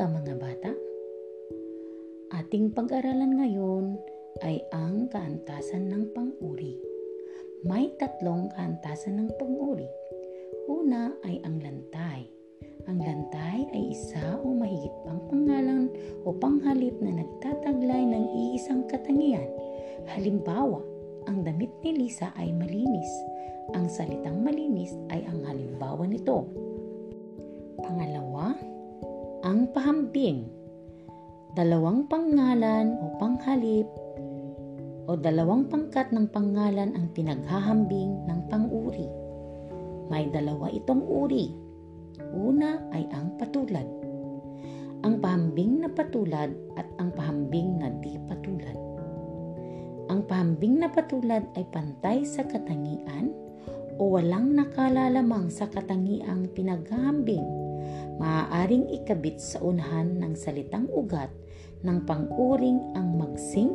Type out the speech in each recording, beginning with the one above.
umaga mga bata. Ating pag-aralan ngayon ay ang kaantasan ng pang-uri. May tatlong kaantasan ng pang-uri. Una ay ang lantay. Ang lantay ay isa o mahigit pang pangalan o panghalip na nagtataglay ng iisang katangian. Halimbawa, ang damit ni Lisa ay malinis. Ang salitang malinis ay ang halimbawa nito. Pangalawa, ang pahambing. Dalawang pangalan o panghalip o dalawang pangkat ng pangalan ang pinaghahambing ng panguri. May dalawa itong uri. Una ay ang patulad. Ang pahambing na patulad at ang pahambing na di patulad. Ang pahambing na patulad ay pantay sa katangian o walang nakalalamang sa katangiang pinaghahambing maaaring ikabit sa unahan ng salitang ugat ng panguring ang magsing,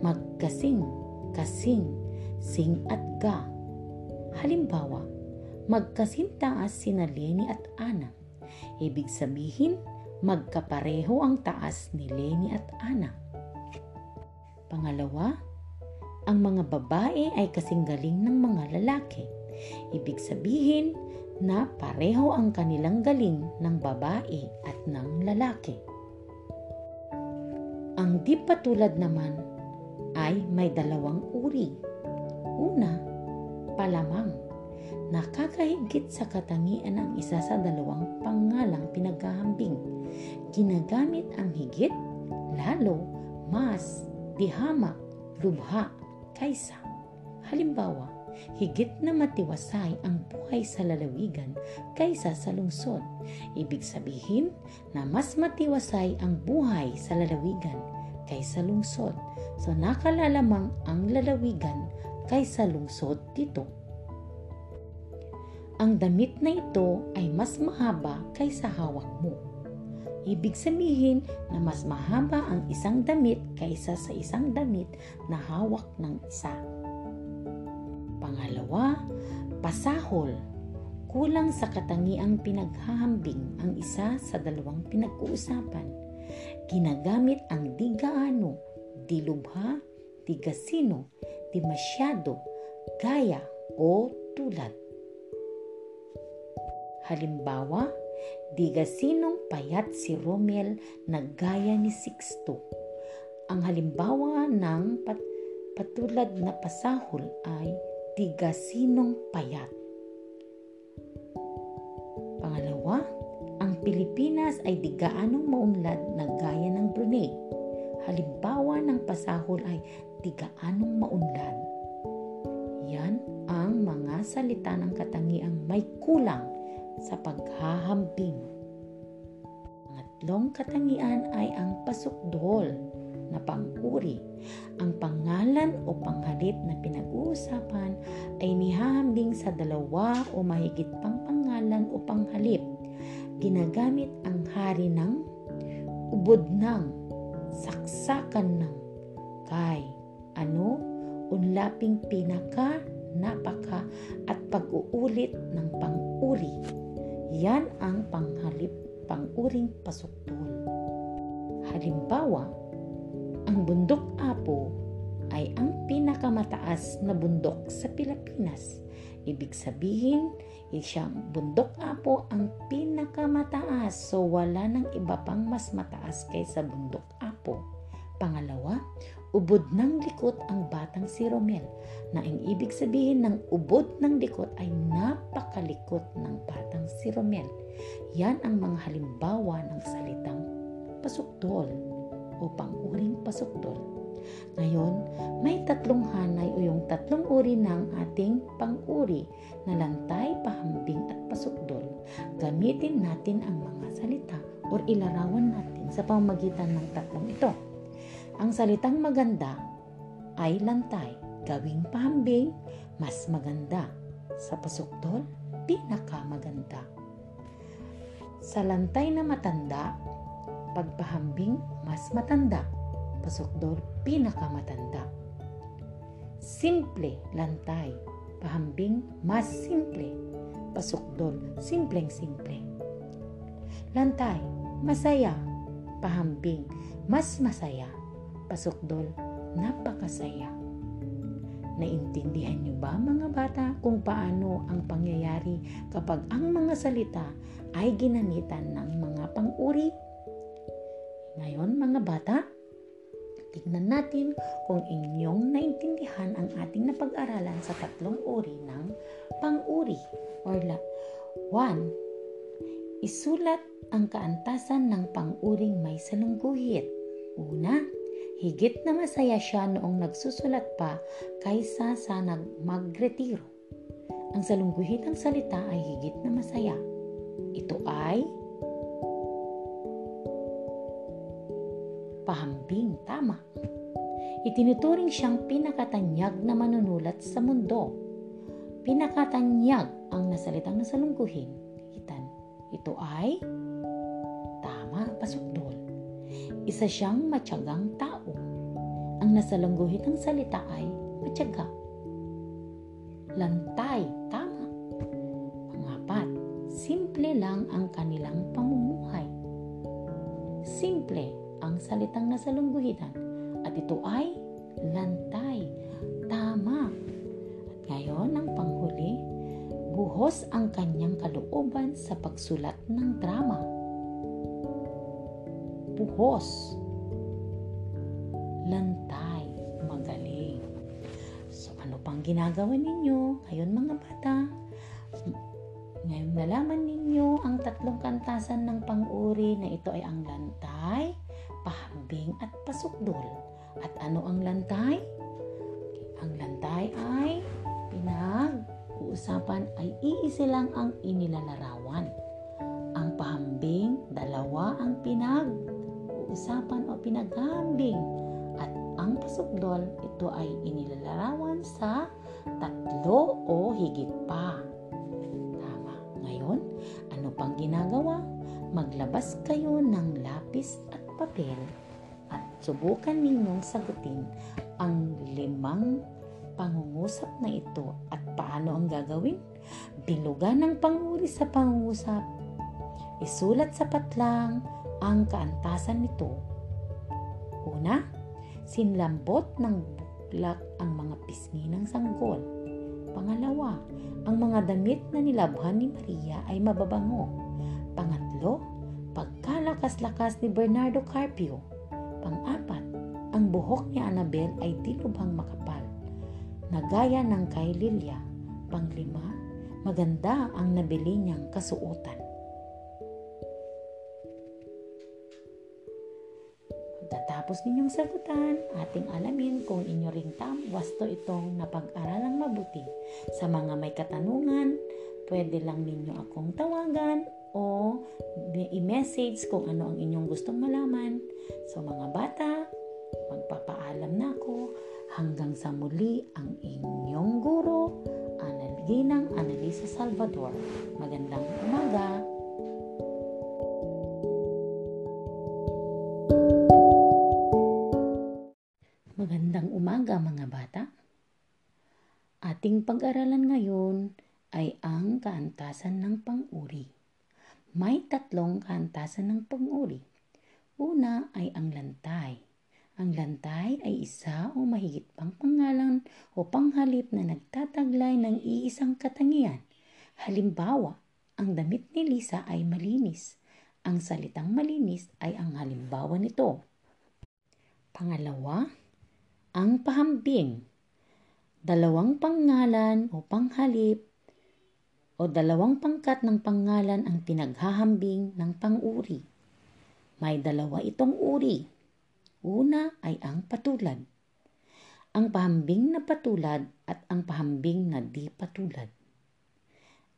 magkasing, kasing, sing at ga. Halimbawa, magkasintaas sina Lenny at Ana. Ibig sabihin, magkapareho ang taas ni Lenny at Ana. Pangalawa, ang mga babae ay kasing galing ng mga lalaki. Ibig sabihin, na pareho ang kanilang galing ng babae at ng lalaki. Ang di patulad naman ay may dalawang uri. Una, palamang. Nakakahigit sa katangian ang isa sa dalawang pangalang pinaghahambing. Ginagamit ang higit, lalo, mas, dihamak, lubha, kaysa. Halimbawa, higit na matiwasay ang buhay sa lalawigan kaysa sa lungsod. Ibig sabihin na mas matiwasay ang buhay sa lalawigan kaysa lungsod. So nakalalamang ang lalawigan kaysa lungsod dito. Ang damit na ito ay mas mahaba kaysa hawak mo. Ibig sabihin na mas mahaba ang isang damit kaysa sa isang damit na hawak ng isa. Pangalawa, pasahol. Kulang sa katangiang pinaghahambing ang isa sa dalawang pinag-uusapan. Ginagamit ang di gaano, di lubha, di gaya o tulad. Halimbawa, di gasinong payat si Romel na gaya ni Sixto. Ang halimbawa ng pat patulad na pasahol ay tigasinong payat. Pangalawa, ang Pilipinas ay di gaanong maunlad na gaya ng Brunei. Halimbawa ng pasahol ay di gaanong maunlad. Yan ang mga salita ng katangiang may kulang sa paghahambing. Pangatlong katangian ay ang pasukdol na panguri. Ang pangalan o panghalip na pinag-uusapan ay nihahambing sa dalawa o mahigit pang pangalan o panghalip. Ginagamit ang hari ng, ubod ng, saksakan ng, kay, ano, unlaping pinaka, napaka, at pag-uulit ng panguri. Yan ang panghalip, panguring pasuktol. Halimbawa, ang bundok Apo ay ang pinakamataas na bundok sa Pilipinas. Ibig sabihin, siyang bundok Apo ang pinakamataas so wala nang iba pang mas mataas kaysa bundok Apo. Pangalawa, ubod ng likot ang batang si Romel na ang ibig sabihin ng ubod ng likot ay napakalikot ng batang si Romel. Yan ang mga halimbawa ng salitang pasuktol o pang-uring pasuktol. Ngayon, may tatlong hanay o yung tatlong uri ng ating pang-uri na lantay, pahambing at pasukdol. Gamitin natin ang mga salita o ilarawan natin sa pamamagitan ng tatlong ito. Ang salitang maganda ay lantay. Gawing pahambing, mas maganda. Sa pasukdol, pinakamaganda. Sa lantay na matanda, Pagpahambing, mas matanda. Pasukdol, pinakamatanda. Simple, lantay. Pahambing, mas simple. Pasukdol, simpleng-simple. Lantay, masaya. pahambing, mas masaya. Pasukdol, napakasaya. Naintindihan niyo ba mga bata kung paano ang pangyayari kapag ang mga salita ay ginamitan ng mga pang-uri? Ngayon mga bata, tignan natin kung inyong naintindihan ang ating napag-aralan sa tatlong uri ng pang-uri or la. 1. Isulat ang kaantasan ng pang-uring may salungguhit. Una, higit na masaya siya noong nagsusulat pa kaysa sa nagmagretiro. Ang salungguhitang salita ay higit na masaya. Ito ay pahambing tama. Itinuturing siyang pinakatanyag na manunulat sa mundo. Pinakatanyag ang nasalitang nasalungguhin. Ito ay pasukdol. Isa siyang matyagang tao. Ang nasalangguhit ng salita ay matyaga. Lantay, tama. Pangapat, simple lang ang kanilang pamumuhay. Simple ang salitang nasalungguhitan at ito ay lantay, tama. At ngayon, ang panghuli, buhos ang kanyang kalooban sa pagsulat ng drama buhos, lantay, magaling. So ano pang ginagawa ninyo ngayon mga bata? Ngayon nalaman ninyo ang tatlong kantasan ng pang-uri na ito ay ang lantay, pahambing at pasukdol. At ano ang lantay? Ang lantay ay pinag-uusapan ay iisa lang ang inilalarawan. Ang pahambing, dalawa ang pinag usapan o pinagambing at ang pasukdol ito ay inilalarawan sa tatlo o higit pa. Tama. Ngayon, ano pang ginagawa? Maglabas kayo ng lapis at papel subukan ninyong sagutin ang limang pangungusap na ito at paano ang gagawin? Bilugan ng panguri sa pangungusap. Isulat sa patlang ang kaantasan nito. Una, sinlambot ng buklak ang mga pisngi ng sanggol. Pangalawa, ang mga damit na nilabhan ni Maria ay mababango. Pangatlo, pagkalakas-lakas ni Bernardo Carpio. Pang-apat, ang buhok ni Annabel ay dilubhang makapal, na gaya ng kay Lilia. Panglima, maganda ang nabili niyang kasuotan. Pagkatapos ninyong sagutan, ating alamin kung inyo ring tam wasto itong napag-aralang mabuti. Sa mga may katanungan, pwede lang ninyo akong tawagan o i-message kung ano ang inyong gustong malaman. So mga bata, magpapaalam na ako hanggang sa muli ang inyong guro, Analginang Analisa Salvador. Magandang umaga! umaga mga bata. Ating pag-aralan ngayon ay ang kaantasan ng pang-uri. May tatlong kaantasan ng pang-uri. Una ay ang lantay. Ang lantay ay isa o mahigit pang pangalan o panghalip na nagtataglay ng iisang katangian. Halimbawa, ang damit ni Lisa ay malinis. Ang salitang malinis ay ang halimbawa nito. Pangalawa, ang pahambing. Dalawang pangalan o panghalip o dalawang pangkat ng pangalan ang pinaghahambing ng panguri. May dalawa itong uri. Una ay ang patulad. Ang pahambing na patulad at ang pahambing na di patulad.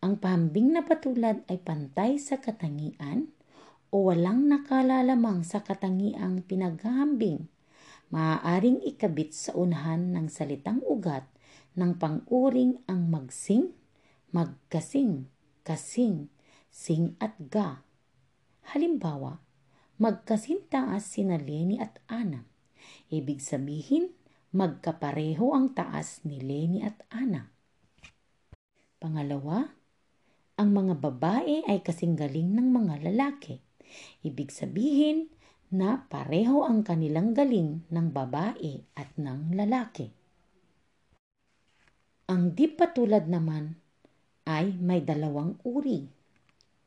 Ang pahambing na patulad ay pantay sa katangian o walang nakalalamang sa katangiang pinaghahambing maaaring ikabit sa unahan ng salitang ugat ng panguring ang magsing, magkasing, kasing, sing at ga. Halimbawa, magkasintaas sina Lenny at Ana. Ibig sabihin, magkapareho ang taas ni Lenny at Ana. Pangalawa, ang mga babae ay kasing galing ng mga lalaki. Ibig sabihin, na pareho ang kanilang galing ng babae at ng lalaki. Ang di patulad naman ay may dalawang uri.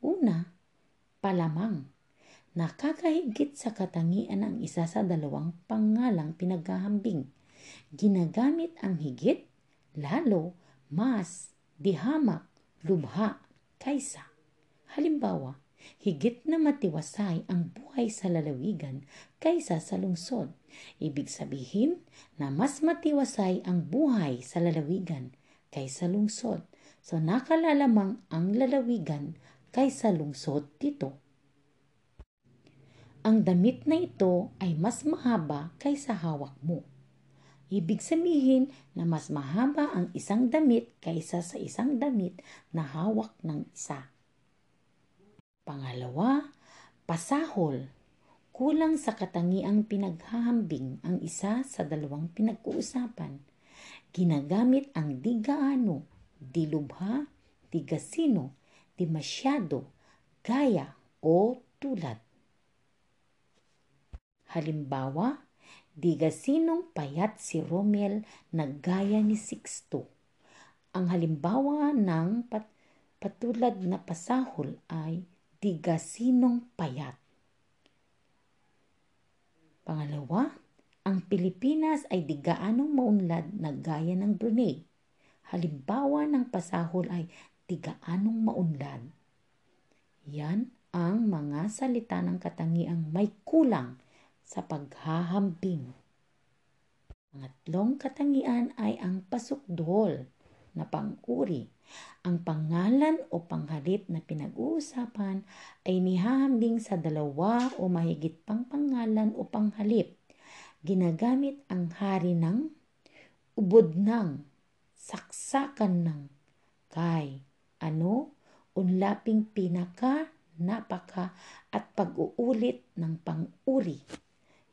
Una, palamang. Nakakahigit sa katangian ang isa sa dalawang pangalang pinaghahambing. Ginagamit ang higit, lalo, mas, dihamak, lubha, kaysa. Halimbawa, higit na matiwasay ang buhay sa lalawigan kaysa sa lungsod. Ibig sabihin na mas matiwasay ang buhay sa lalawigan kaysa lungsod. So nakalalamang ang lalawigan kaysa lungsod dito. Ang damit na ito ay mas mahaba kaysa hawak mo. Ibig sabihin na mas mahaba ang isang damit kaysa sa isang damit na hawak ng isa. Pangalawa, pasahol. Kulang sa katangiang pinaghahambing ang isa sa dalawang pinag-uusapan. Ginagamit ang di gaano, di lubha, di gasino, di masyado, gaya o tulad. Halimbawa, di gasinong payat si Romel na gaya ni Sixto. Ang halimbawa ng pat- patulad na pasahol ay di gasinong payat. Pangalawa, ang Pilipinas ay di gaanong maunlad na gaya ng Brunei. Halimbawa ng pasahol ay di gaanong maunlad. Yan ang mga salita ng katangiang may kulang sa paghahambing. Pangatlong katangian ay ang pasukdol na panguri. Ang pangalan o panghalip na pinag-uusapan ay nihahambing sa dalawa o mahigit pang pangalan o panghalip. Ginagamit ang hari ng, ubod ng, saksakan ng, kay, ano, unlaping pinaka, napaka, at pag-uulit ng pang-uri.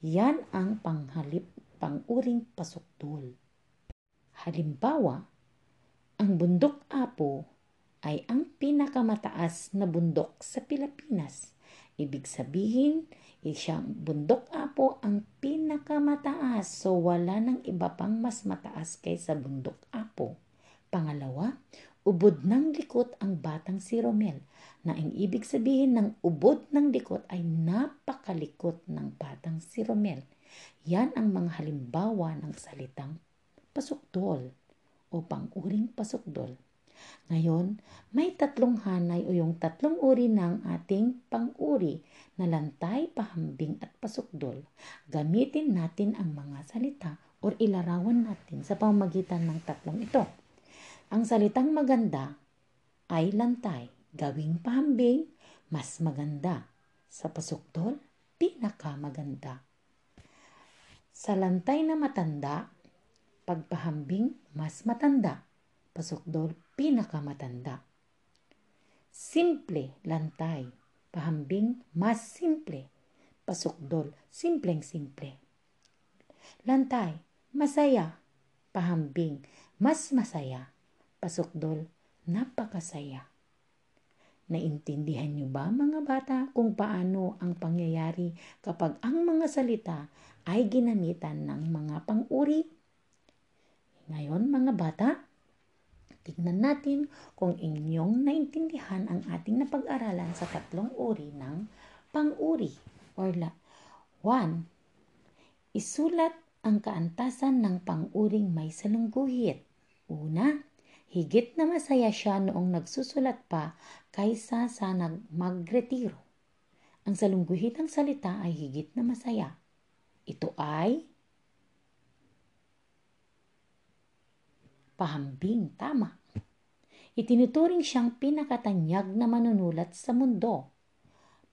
Yan ang panghalip, pang-uring pasukdol. Halimbawa, ang bundok Apo ay ang pinakamataas na bundok sa Pilipinas. Ibig sabihin, siyang bundok Apo ang pinakamataas so wala nang iba pang mas mataas kaysa bundok Apo. Pangalawa, ubod ng likot ang batang si Romel na ang ibig sabihin ng ubod ng likot ay napakalikot ng batang si Romel. Yan ang mga halimbawa ng salitang pasukdol o pang-uring pasukdol. Ngayon, may tatlong hanay o yung tatlong uri ng ating pang-uri na lantay, pahambing at pasukdol. Gamitin natin ang mga salita o ilarawan natin sa pamamagitan ng tatlong ito. Ang salitang maganda ay lantay. Gawing pahambing, mas maganda. Sa pasukdol, pinakamaganda. Sa lantay na matanda, pagpahambing mas matanda, pasukdol pinakamatanda. Simple, lantay, pahambing mas simple, pasukdol simpleng simple. Lantay, masaya, pahambing mas masaya, pasukdol napakasaya. Naintindihan niyo ba mga bata kung paano ang pangyayari kapag ang mga salita ay ginamitan ng mga pang-uri ngayon mga bata, tignan natin kung inyong naintindihan ang ating napag-aralan sa tatlong uri ng pang-uri or la. 1. Isulat ang kaantasan ng pang-uring may salungguhit. Una, higit na masaya siya noong nagsusulat pa kaysa sa nagmagretiro. Ang salungguhitang salita ay higit na masaya. Ito ay pahambing, tama. Itinuturing siyang pinakatanyag na manunulat sa mundo.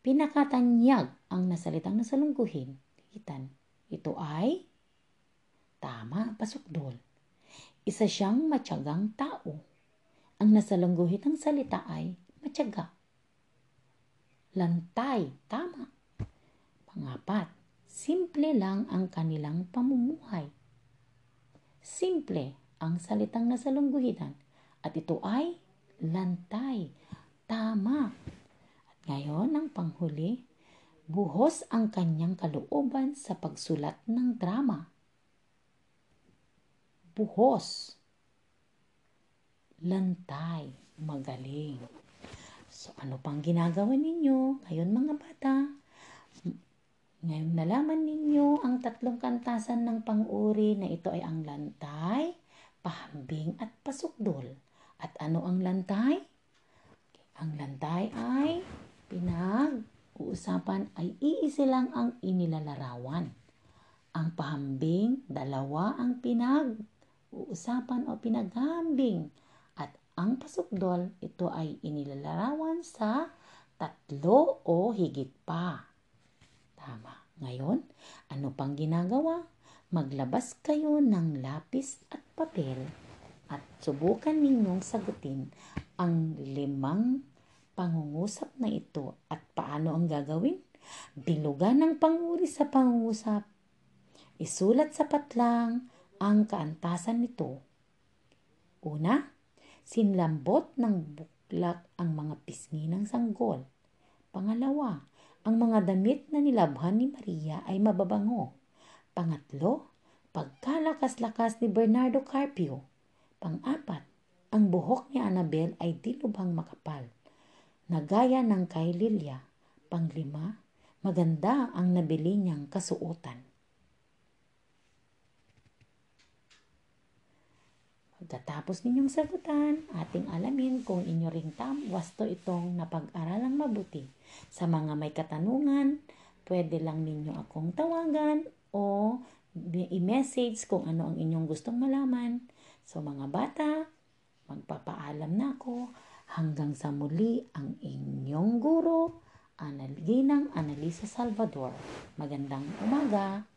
Pinakatanyag ang nasalitang nasalungguhin. Itan, ito ay tama, pasukdol. Isa siyang matyagang tao. Ang nasalungguhit ng salita ay matyaga. Lantay, tama. Pangapat, simple lang ang kanilang pamumuhay. Simple, ang salitang nasalungguhitan at ito ay lantay. Tama. At ngayon, ang panghuli, Buhos ang kanyang kalooban sa pagsulat ng drama. Buhos. Lantay. Magaling. So, ano pang ginagawa ninyo ngayon mga bata? Ngayon nalaman ninyo ang tatlong kantasan ng pang-uri na ito ay ang lantay, pahambing at pasukdol. At ano ang lantay? Ang lantay ay pinag-uusapan ay iisa lang ang inilalarawan. Ang pahambing, dalawa ang pinag-uusapan o pinaghambing. At ang pasukdol, ito ay inilalarawan sa tatlo o higit pa. Tama. Ngayon, ano pang ginagawa? Maglabas kayo ng lapis at papel at subukan ninyong sagutin ang limang pangungusap na ito at paano ang gagawin? Bilugan ng panguri sa pangungusap. Isulat sa patlang ang kaantasan nito. Una, sinlambot ng buklak ang mga pisngi ng sanggol. Pangalawa, ang mga damit na nilabhan ni Maria ay mababango. Pangatlo, pagkalakas-lakas ni Bernardo Carpio. Pang-apat, ang buhok ni Annabel ay dilubhang makapal, na gaya ng kay Lilia. Panglima, maganda ang nabili niyang kasuotan. Pagkatapos ninyong sagutan, ating alamin kung inyo ring tam wasto itong napag-aralang mabuti. Sa mga may katanungan, pwede lang ninyo akong tawagan o i-message kung ano ang inyong gustong malaman. So mga bata, magpapaalam na ako hanggang sa muli ang inyong guro, Analginang Analisa Salvador. Magandang umaga!